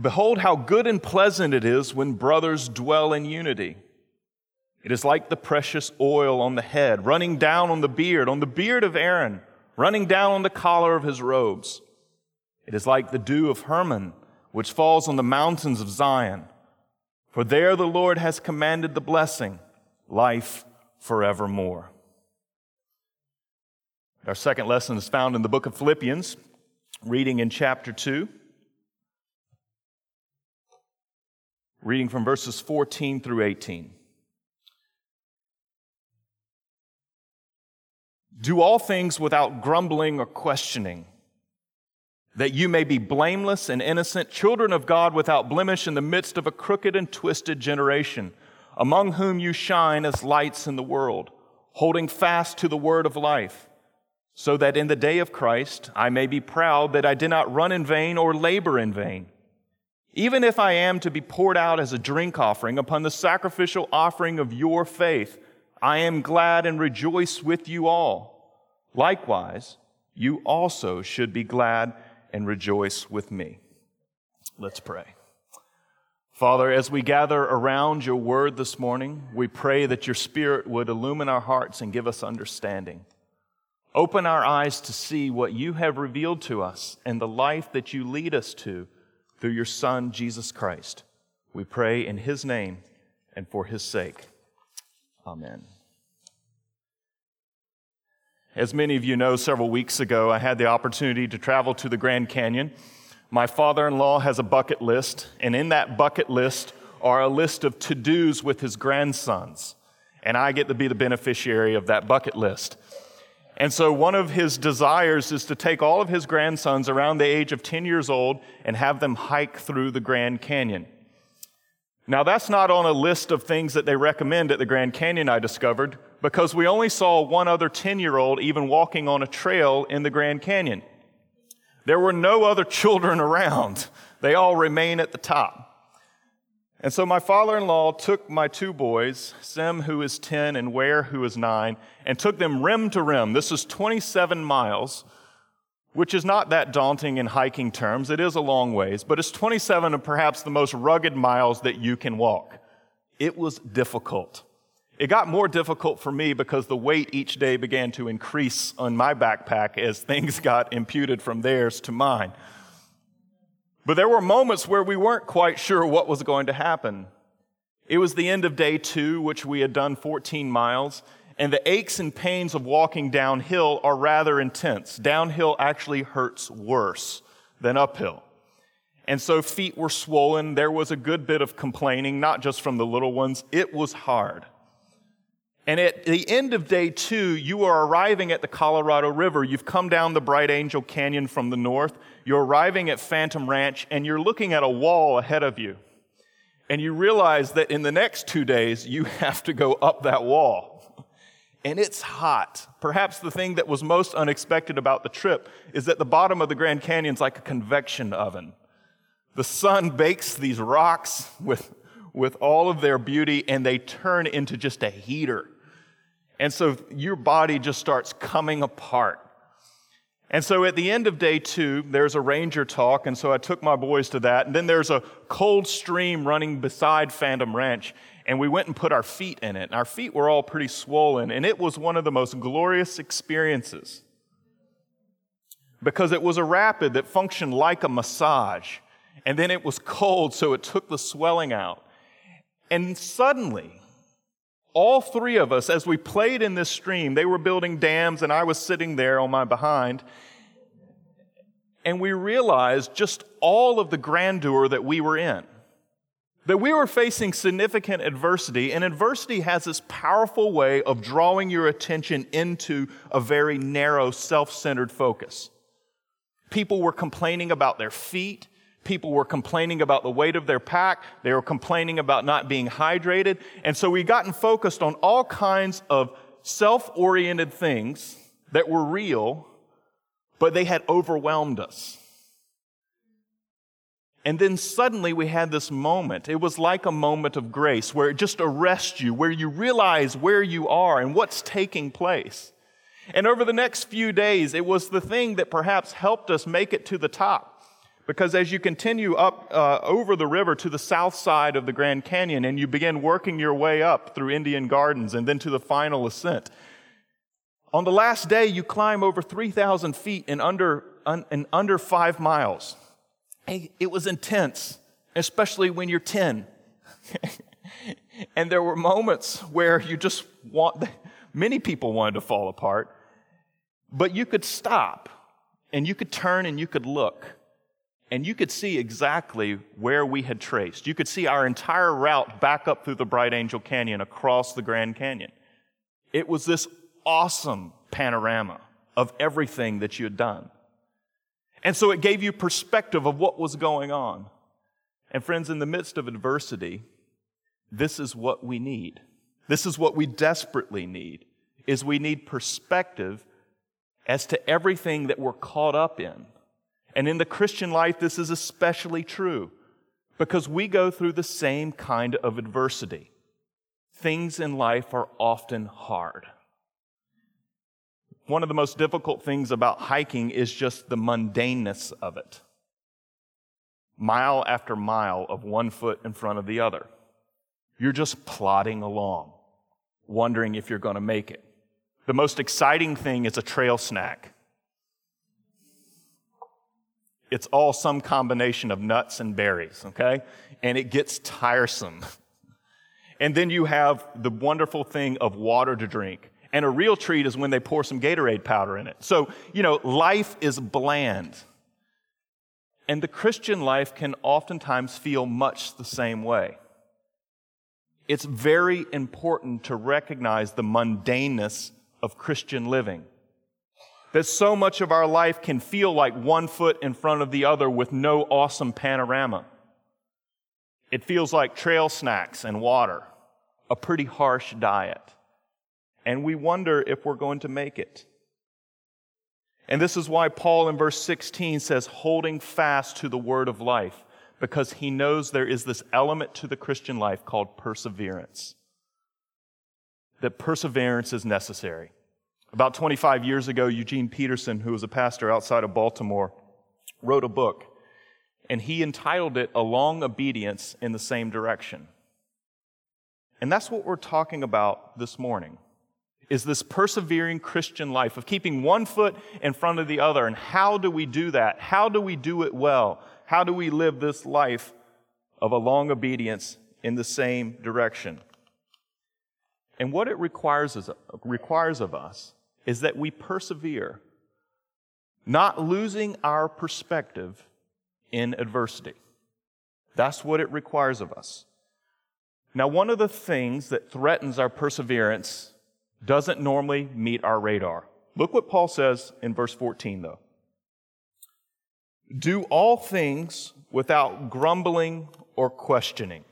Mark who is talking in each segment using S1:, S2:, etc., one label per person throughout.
S1: Behold, how good and pleasant it is when brothers dwell in unity. It is like the precious oil on the head, running down on the beard, on the beard of Aaron, running down on the collar of his robes. It is like the dew of Hermon, which falls on the mountains of Zion. For there the Lord has commanded the blessing, life forevermore. Our second lesson is found in the book of Philippians, reading in chapter 2. Reading from verses 14 through 18. Do all things without grumbling or questioning, that you may be blameless and innocent, children of God without blemish in the midst of a crooked and twisted generation, among whom you shine as lights in the world, holding fast to the word of life, so that in the day of Christ I may be proud that I did not run in vain or labor in vain. Even if I am to be poured out as a drink offering upon the sacrificial offering of your faith, I am glad and rejoice with you all. Likewise, you also should be glad and rejoice with me. Let's pray. Father, as we gather around your word this morning, we pray that your spirit would illumine our hearts and give us understanding. Open our eyes to see what you have revealed to us and the life that you lead us to through your Son, Jesus Christ. We pray in his name and for his sake. Amen. As many of you know, several weeks ago, I had the opportunity to travel to the Grand Canyon. My father in law has a bucket list, and in that bucket list are a list of to dos with his grandsons. And I get to be the beneficiary of that bucket list. And so, one of his desires is to take all of his grandsons around the age of 10 years old and have them hike through the Grand Canyon. Now, that's not on a list of things that they recommend at the Grand Canyon, I discovered, because we only saw one other 10 year old even walking on a trail in the Grand Canyon. There were no other children around, they all remain at the top. And so my father in law took my two boys, Sim, who is 10, and Ware, who is 9, and took them rim to rim. This is 27 miles, which is not that daunting in hiking terms. It is a long ways, but it's 27 of perhaps the most rugged miles that you can walk. It was difficult. It got more difficult for me because the weight each day began to increase on my backpack as things got imputed from theirs to mine. But there were moments where we weren't quite sure what was going to happen. It was the end of day two, which we had done 14 miles, and the aches and pains of walking downhill are rather intense. Downhill actually hurts worse than uphill. And so feet were swollen. There was a good bit of complaining, not just from the little ones. It was hard. And at the end of day two, you are arriving at the Colorado River. You've come down the Bright Angel Canyon from the north. You're arriving at Phantom Ranch and you're looking at a wall ahead of you. And you realize that in the next two days, you have to go up that wall. And it's hot. Perhaps the thing that was most unexpected about the trip is that the bottom of the Grand Canyon is like a convection oven. The sun bakes these rocks with, with all of their beauty and they turn into just a heater. And so your body just starts coming apart. And so at the end of day two, there's a ranger talk, and so I took my boys to that. And then there's a cold stream running beside Phantom Ranch, and we went and put our feet in it. And our feet were all pretty swollen, and it was one of the most glorious experiences because it was a rapid that functioned like a massage. And then it was cold, so it took the swelling out. And suddenly, all three of us, as we played in this stream, they were building dams and I was sitting there on my behind. And we realized just all of the grandeur that we were in. That we were facing significant adversity, and adversity has this powerful way of drawing your attention into a very narrow, self centered focus. People were complaining about their feet. People were complaining about the weight of their pack. They were complaining about not being hydrated. And so we gotten focused on all kinds of self oriented things that were real, but they had overwhelmed us. And then suddenly we had this moment. It was like a moment of grace where it just arrests you, where you realize where you are and what's taking place. And over the next few days, it was the thing that perhaps helped us make it to the top. Because as you continue up uh, over the river to the south side of the Grand Canyon and you begin working your way up through Indian Gardens and then to the final ascent, on the last day you climb over 3,000 feet in under, un, in under five miles. It was intense, especially when you're 10. and there were moments where you just want, many people wanted to fall apart, but you could stop and you could turn and you could look and you could see exactly where we had traced. You could see our entire route back up through the Bright Angel Canyon across the Grand Canyon. It was this awesome panorama of everything that you had done. And so it gave you perspective of what was going on. And friends, in the midst of adversity, this is what we need. This is what we desperately need is we need perspective as to everything that we're caught up in. And in the Christian life, this is especially true because we go through the same kind of adversity. Things in life are often hard. One of the most difficult things about hiking is just the mundaneness of it. Mile after mile of one foot in front of the other. You're just plodding along, wondering if you're going to make it. The most exciting thing is a trail snack. It's all some combination of nuts and berries, okay? And it gets tiresome. And then you have the wonderful thing of water to drink. And a real treat is when they pour some Gatorade powder in it. So, you know, life is bland. And the Christian life can oftentimes feel much the same way. It's very important to recognize the mundaneness of Christian living that so much of our life can feel like one foot in front of the other with no awesome panorama. It feels like trail snacks and water, a pretty harsh diet. And we wonder if we're going to make it. And this is why Paul in verse 16 says, holding fast to the word of life, because he knows there is this element to the Christian life called perseverance. That perseverance is necessary. About 25 years ago, Eugene Peterson, who was a pastor outside of Baltimore, wrote a book, and he entitled it A Long Obedience in the Same Direction. And that's what we're talking about this morning is this persevering Christian life of keeping one foot in front of the other. And how do we do that? How do we do it well? How do we live this life of a long obedience in the same direction? And what it requires, is, requires of us is that we persevere, not losing our perspective in adversity. That's what it requires of us. Now, one of the things that threatens our perseverance doesn't normally meet our radar. Look what Paul says in verse 14, though. Do all things without grumbling or questioning.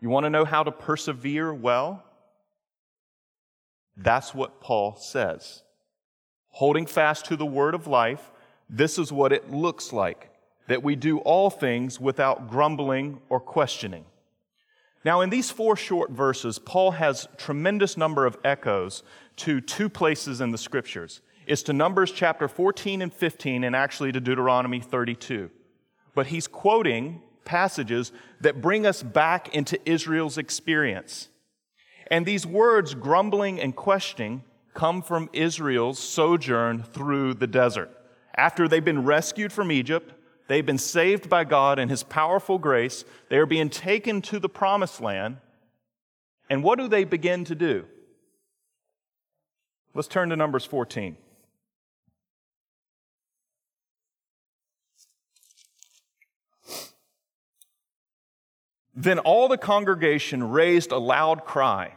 S1: You want to know how to persevere well? That's what Paul says. Holding fast to the word of life, this is what it looks like that we do all things without grumbling or questioning. Now, in these four short verses, Paul has tremendous number of echoes to two places in the scriptures. It's to Numbers chapter 14 and 15, and actually to Deuteronomy 32. But he's quoting passages that bring us back into Israel's experience. And these words, grumbling and questioning, come from Israel's sojourn through the desert. After they've been rescued from Egypt, they've been saved by God and His powerful grace, they are being taken to the promised land. And what do they begin to do? Let's turn to Numbers 14. Then all the congregation raised a loud cry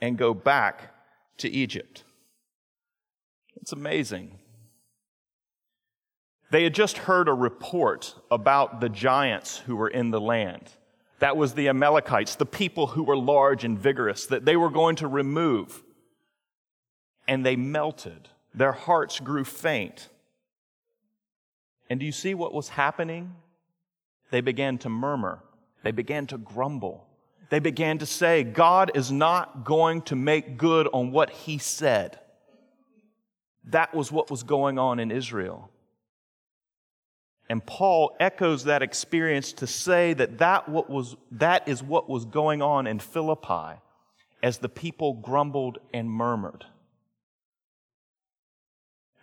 S1: and go back to Egypt. It's amazing. They had just heard a report about the giants who were in the land. That was the Amalekites, the people who were large and vigorous, that they were going to remove. And they melted. Their hearts grew faint. And do you see what was happening? They began to murmur. They began to grumble. They began to say, God is not going to make good on what he said. That was what was going on in Israel. And Paul echoes that experience to say that that, what was, that is what was going on in Philippi as the people grumbled and murmured.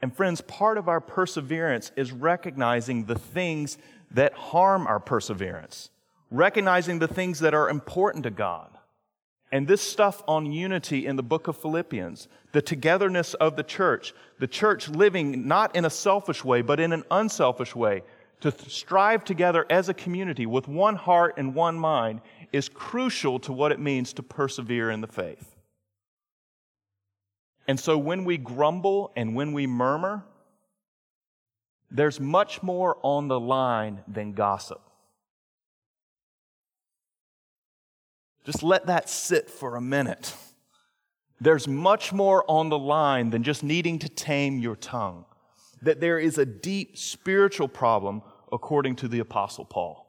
S1: And friends, part of our perseverance is recognizing the things that harm our perseverance, recognizing the things that are important to God. And this stuff on unity in the book of Philippians, the togetherness of the church, the church living not in a selfish way, but in an unselfish way, to strive together as a community with one heart and one mind is crucial to what it means to persevere in the faith. And so when we grumble and when we murmur, there's much more on the line than gossip. Just let that sit for a minute. There's much more on the line than just needing to tame your tongue. That there is a deep spiritual problem according to the Apostle Paul.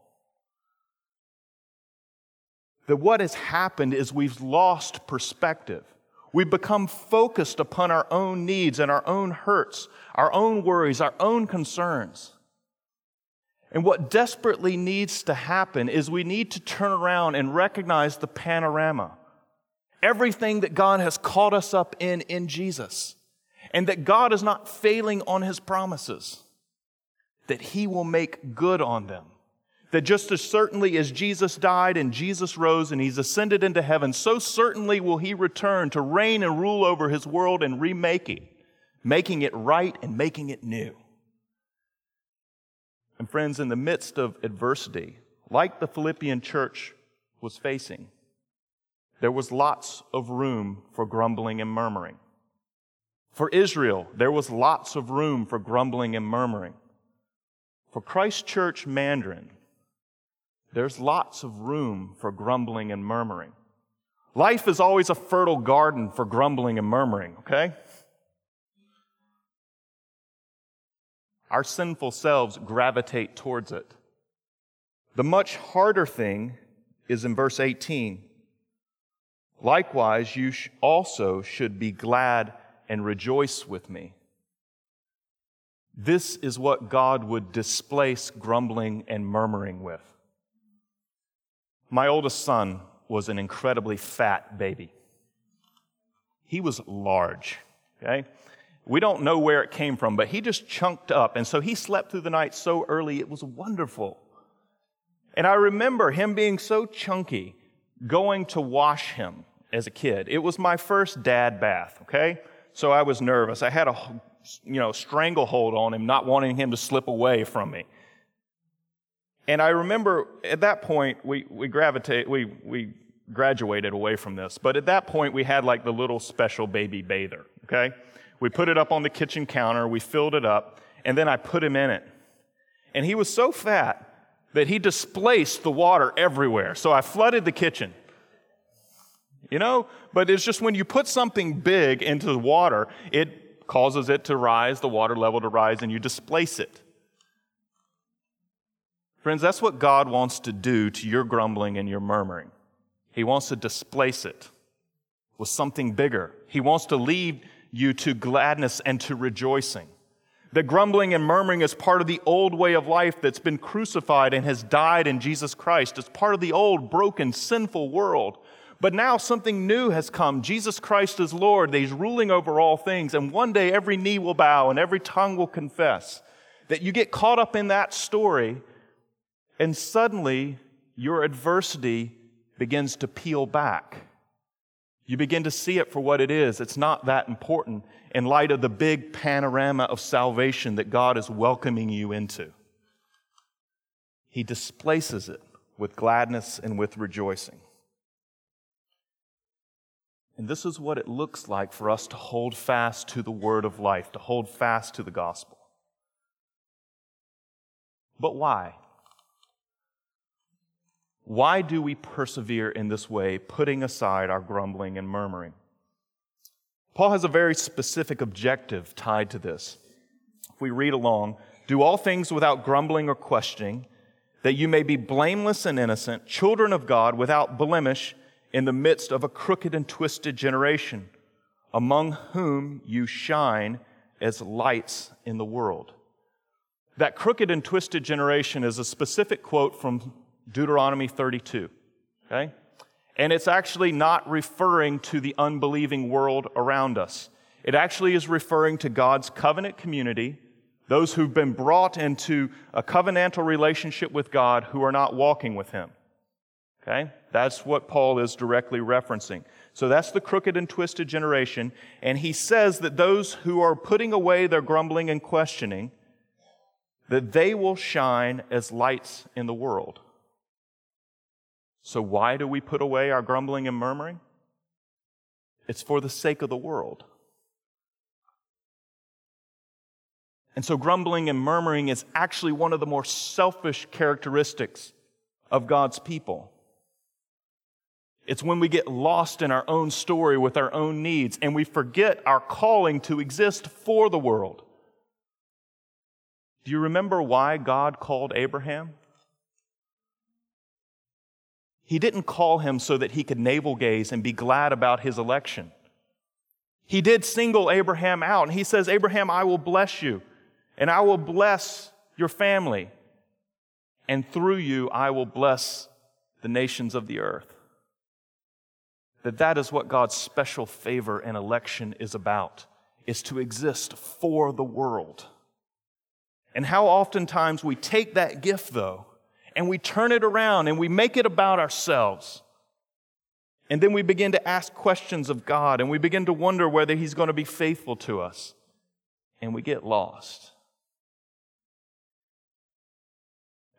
S1: That what has happened is we've lost perspective. We've become focused upon our own needs and our own hurts, our own worries, our own concerns. And what desperately needs to happen is we need to turn around and recognize the panorama. Everything that God has caught us up in in Jesus. And that God is not failing on his promises. That he will make good on them. That just as certainly as Jesus died and Jesus rose and he's ascended into heaven, so certainly will he return to reign and rule over his world and remake it, making it right and making it new. And friends, in the midst of adversity, like the Philippian church was facing, there was lots of room for grumbling and murmuring. For Israel, there was lots of room for grumbling and murmuring. For Christ Church Mandarin, there's lots of room for grumbling and murmuring. Life is always a fertile garden for grumbling and murmuring, okay? Our sinful selves gravitate towards it. The much harder thing is in verse 18. Likewise, you also should be glad and rejoice with me. This is what God would displace grumbling and murmuring with. My oldest son was an incredibly fat baby. He was large, okay? We don't know where it came from, but he just chunked up. And so he slept through the night so early, it was wonderful. And I remember him being so chunky, going to wash him as a kid. It was my first dad bath, okay? So I was nervous. I had a, you know, stranglehold on him, not wanting him to slip away from me. And I remember at that point, we, we gravitate, we, we graduated away from this. But at that point, we had like the little special baby bather, okay? We put it up on the kitchen counter, we filled it up, and then I put him in it. And he was so fat that he displaced the water everywhere. So I flooded the kitchen. You know, but it's just when you put something big into the water, it causes it to rise, the water level to rise, and you displace it. Friends, that's what God wants to do to your grumbling and your murmuring. He wants to displace it with something bigger. He wants to lead you to gladness and to rejoicing. That grumbling and murmuring is part of the old way of life that's been crucified and has died in Jesus Christ. It's part of the old, broken, sinful world. But now something new has come. Jesus Christ is Lord. He's ruling over all things. And one day every knee will bow and every tongue will confess. That you get caught up in that story, and suddenly your adversity begins to peel back. You begin to see it for what it is. It's not that important in light of the big panorama of salvation that God is welcoming you into. He displaces it with gladness and with rejoicing. And this is what it looks like for us to hold fast to the word of life, to hold fast to the gospel. But why? Why do we persevere in this way, putting aside our grumbling and murmuring? Paul has a very specific objective tied to this. If we read along, do all things without grumbling or questioning, that you may be blameless and innocent, children of God without blemish in the midst of a crooked and twisted generation, among whom you shine as lights in the world. That crooked and twisted generation is a specific quote from Deuteronomy 32. Okay? And it's actually not referring to the unbelieving world around us. It actually is referring to God's covenant community, those who've been brought into a covenantal relationship with God who are not walking with Him. Okay? That's what Paul is directly referencing. So that's the crooked and twisted generation. And he says that those who are putting away their grumbling and questioning, that they will shine as lights in the world. So why do we put away our grumbling and murmuring? It's for the sake of the world. And so grumbling and murmuring is actually one of the more selfish characteristics of God's people. It's when we get lost in our own story with our own needs and we forget our calling to exist for the world. Do you remember why God called Abraham? He didn't call him so that he could navel gaze and be glad about his election. He did single Abraham out, and he says, Abraham, I will bless you, and I will bless your family, and through you I will bless the nations of the earth that that is what God's special favor and election is about, is to exist for the world. And how oftentimes we take that gift, though, and we turn it around and we make it about ourselves. And then we begin to ask questions of God and we begin to wonder whether He's going to be faithful to us. And we get lost.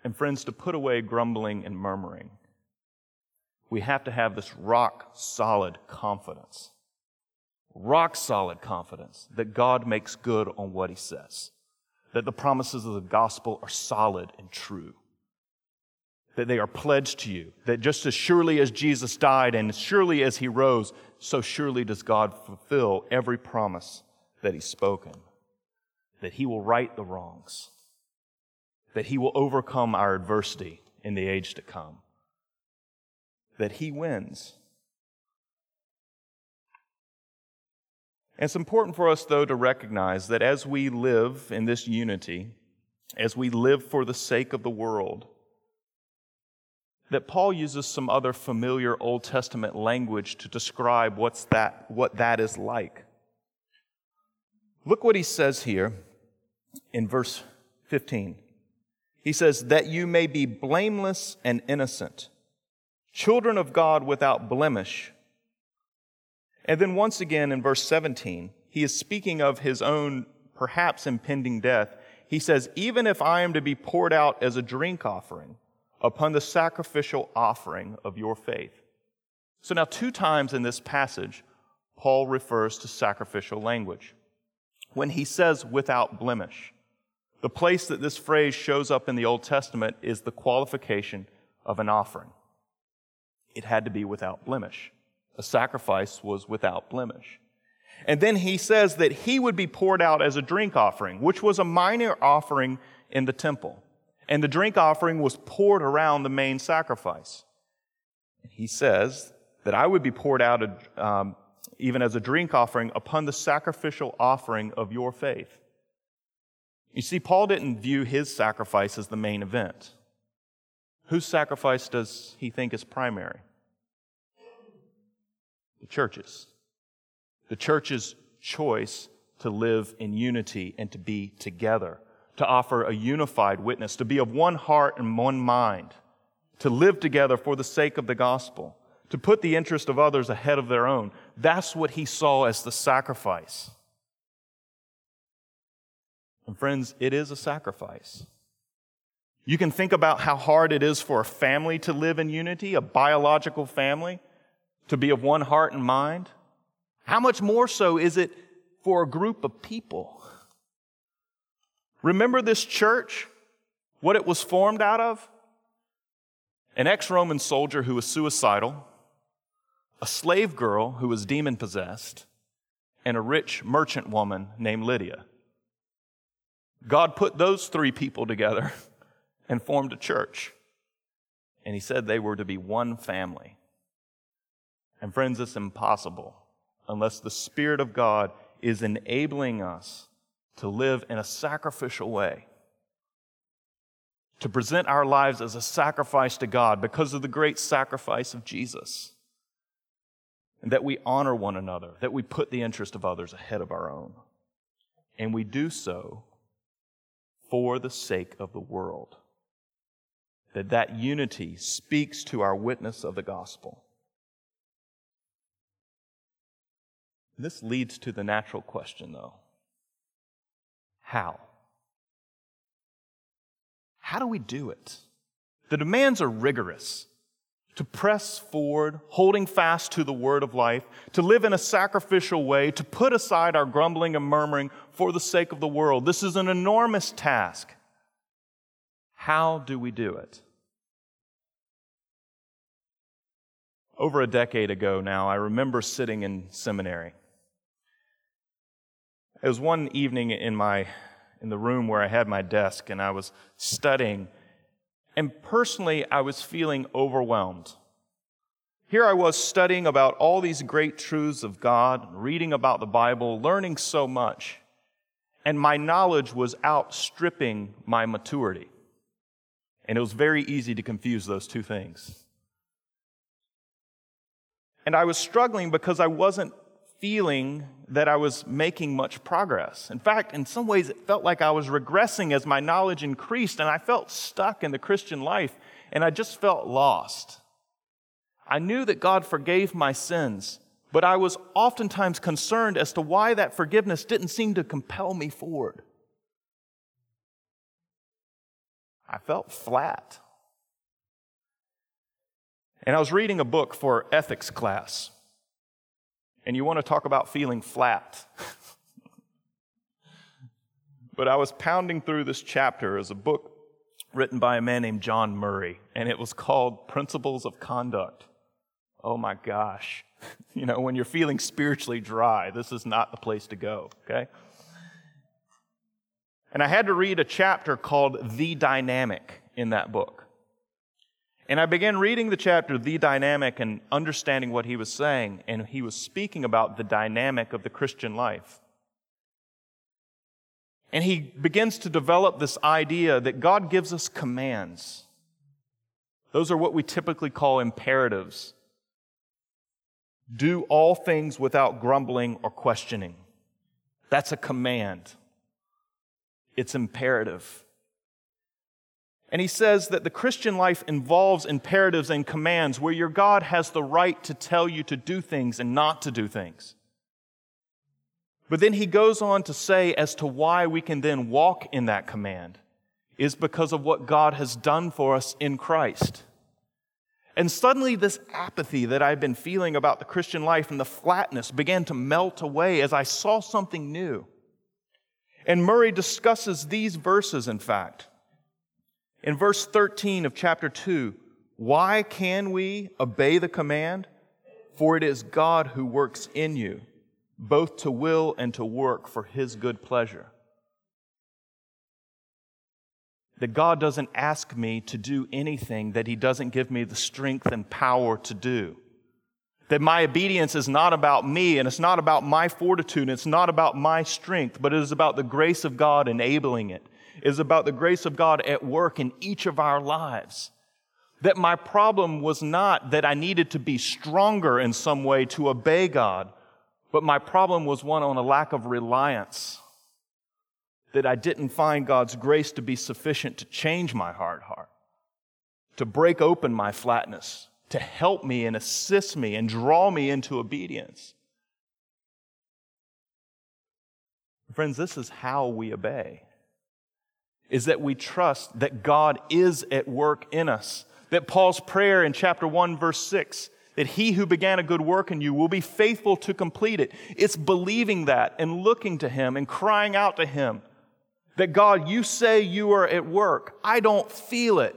S1: And friends, to put away grumbling and murmuring we have to have this rock solid confidence. Rock solid confidence that God makes good on what he says. That the promises of the gospel are solid and true. That they are pledged to you. That just as surely as Jesus died and as surely as he rose, so surely does God fulfill every promise that he's spoken. That he will right the wrongs. That he will overcome our adversity in the age to come that he wins. And it's important for us, though, to recognize that as we live in this unity, as we live for the sake of the world, that Paul uses some other familiar Old Testament language to describe what's that, what that is like. Look what he says here in verse 15. He says, That you may be blameless and innocent children of God without blemish. And then once again in verse 17, he is speaking of his own perhaps impending death. He says, Even if I am to be poured out as a drink offering upon the sacrificial offering of your faith. So now, two times in this passage, Paul refers to sacrificial language. When he says without blemish, the place that this phrase shows up in the Old Testament is the qualification of an offering it had to be without blemish. A sacrifice was without blemish. And then he says that he would be poured out as a drink offering, which was a minor offering in the temple. And the drink offering was poured around the main sacrifice. He says that I would be poured out um, even as a drink offering upon the sacrificial offering of your faith. You see, Paul didn't view his sacrifice as the main event. Whose sacrifice does he think is primary? The church's. The church's choice to live in unity and to be together, to offer a unified witness, to be of one heart and one mind, to live together for the sake of the gospel, to put the interest of others ahead of their own. That's what he saw as the sacrifice. And friends, it is a sacrifice. You can think about how hard it is for a family to live in unity, a biological family, to be of one heart and mind. How much more so is it for a group of people? Remember this church what it was formed out of? An ex Roman soldier who was suicidal, a slave girl who was demon possessed, and a rich merchant woman named Lydia. God put those three people together and formed a church. And he said they were to be one family. And friends, it's impossible unless the Spirit of God is enabling us to live in a sacrificial way, to present our lives as a sacrifice to God because of the great sacrifice of Jesus. And that we honor one another, that we put the interest of others ahead of our own. And we do so for the sake of the world. That that unity speaks to our witness of the gospel. This leads to the natural question, though how? How do we do it? The demands are rigorous. To press forward, holding fast to the word of life, to live in a sacrificial way, to put aside our grumbling and murmuring for the sake of the world. This is an enormous task. How do we do it? Over a decade ago now, I remember sitting in seminary. It was one evening in my in the room where I had my desk and I was studying and personally I was feeling overwhelmed. Here I was studying about all these great truths of God, reading about the Bible, learning so much, and my knowledge was outstripping my maturity. And it was very easy to confuse those two things. And I was struggling because I wasn't feeling that I was making much progress. In fact, in some ways, it felt like I was regressing as my knowledge increased, and I felt stuck in the Christian life, and I just felt lost. I knew that God forgave my sins, but I was oftentimes concerned as to why that forgiveness didn't seem to compel me forward. I felt flat. And I was reading a book for ethics class and you want to talk about feeling flat. but I was pounding through this chapter as a book written by a man named John Murray, and it was called Principles of Conduct. Oh my gosh. you know, when you're feeling spiritually dry, this is not the place to go, okay? And I had to read a chapter called The Dynamic in that book. And I began reading the chapter, The Dynamic, and understanding what he was saying. And he was speaking about the dynamic of the Christian life. And he begins to develop this idea that God gives us commands. Those are what we typically call imperatives. Do all things without grumbling or questioning. That's a command. It's imperative. And he says that the Christian life involves imperatives and commands where your God has the right to tell you to do things and not to do things. But then he goes on to say as to why we can then walk in that command is because of what God has done for us in Christ. And suddenly, this apathy that I've been feeling about the Christian life and the flatness began to melt away as I saw something new. And Murray discusses these verses, in fact. In verse 13 of chapter 2, why can we obey the command? For it is God who works in you, both to will and to work for his good pleasure. That God doesn't ask me to do anything that he doesn't give me the strength and power to do. That my obedience is not about me and it's not about my fortitude and it's not about my strength, but it is about the grace of God enabling it is about the grace of God at work in each of our lives. That my problem was not that I needed to be stronger in some way to obey God, but my problem was one on a lack of reliance. That I didn't find God's grace to be sufficient to change my hard heart, to break open my flatness, to help me and assist me and draw me into obedience. Friends, this is how we obey is that we trust that God is at work in us. That Paul's prayer in chapter 1, verse 6, that he who began a good work in you will be faithful to complete it. It's believing that and looking to him and crying out to him That God, you say you are at work. I don't feel it.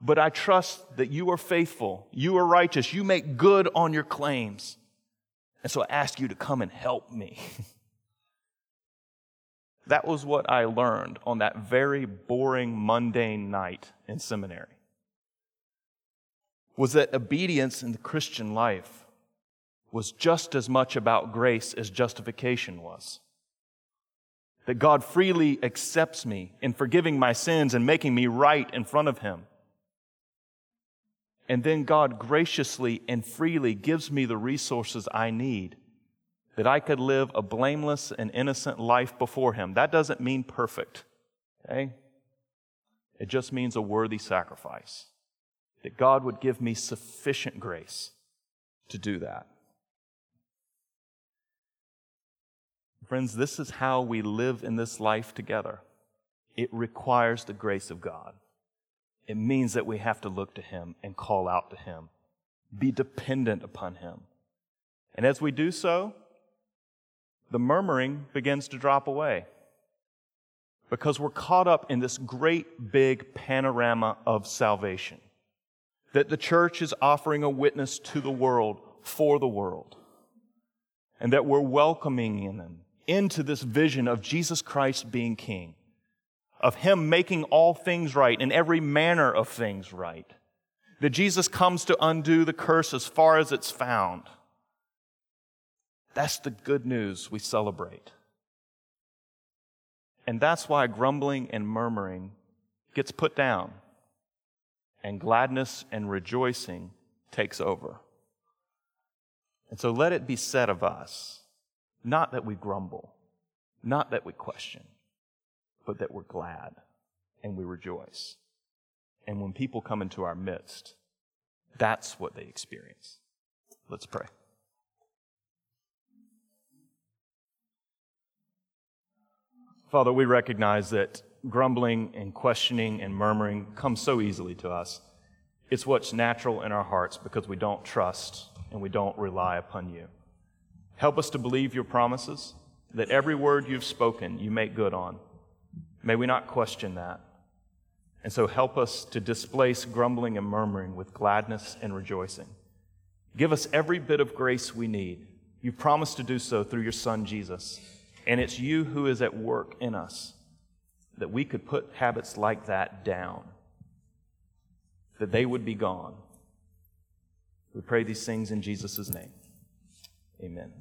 S1: But I trust that you are faithful, you are righteous, you make good on your claims. And so I ask you to come and help me. that was what I learned on that very boring, mundane night in seminary. Was that obedience in the Christian life was just as much about grace as justification was. That God freely accepts me in forgiving my sins and making me right in front of Him. And then God graciously and freely gives me the resources I need that I could live a blameless and innocent life before Him. That doesn't mean perfect, okay? It just means a worthy sacrifice. That God would give me sufficient grace to do that. Friends, this is how we live in this life together. It requires the grace of God. It means that we have to look to Him and call out to Him, be dependent upon Him. And as we do so, the murmuring begins to drop away because we're caught up in this great big panorama of salvation. That the church is offering a witness to the world for the world, and that we're welcoming in them into this vision of Jesus Christ being King of Him making all things right and every manner of things right. That Jesus comes to undo the curse as far as it's found. That's the good news we celebrate. And that's why grumbling and murmuring gets put down, and gladness and rejoicing takes over. And so let it be said of us not that we grumble, not that we question, but that we're glad and we rejoice. And when people come into our midst, that's what they experience. Let's pray. Father, we recognize that grumbling and questioning and murmuring comes so easily to us. It's what's natural in our hearts because we don't trust and we don't rely upon you. Help us to believe your promises, that every word you've spoken you make good on. May we not question that. And so help us to displace grumbling and murmuring with gladness and rejoicing. Give us every bit of grace we need. You promised to do so through your Son, Jesus. And it's you who is at work in us that we could put habits like that down, that they would be gone. We pray these things in Jesus' name. Amen.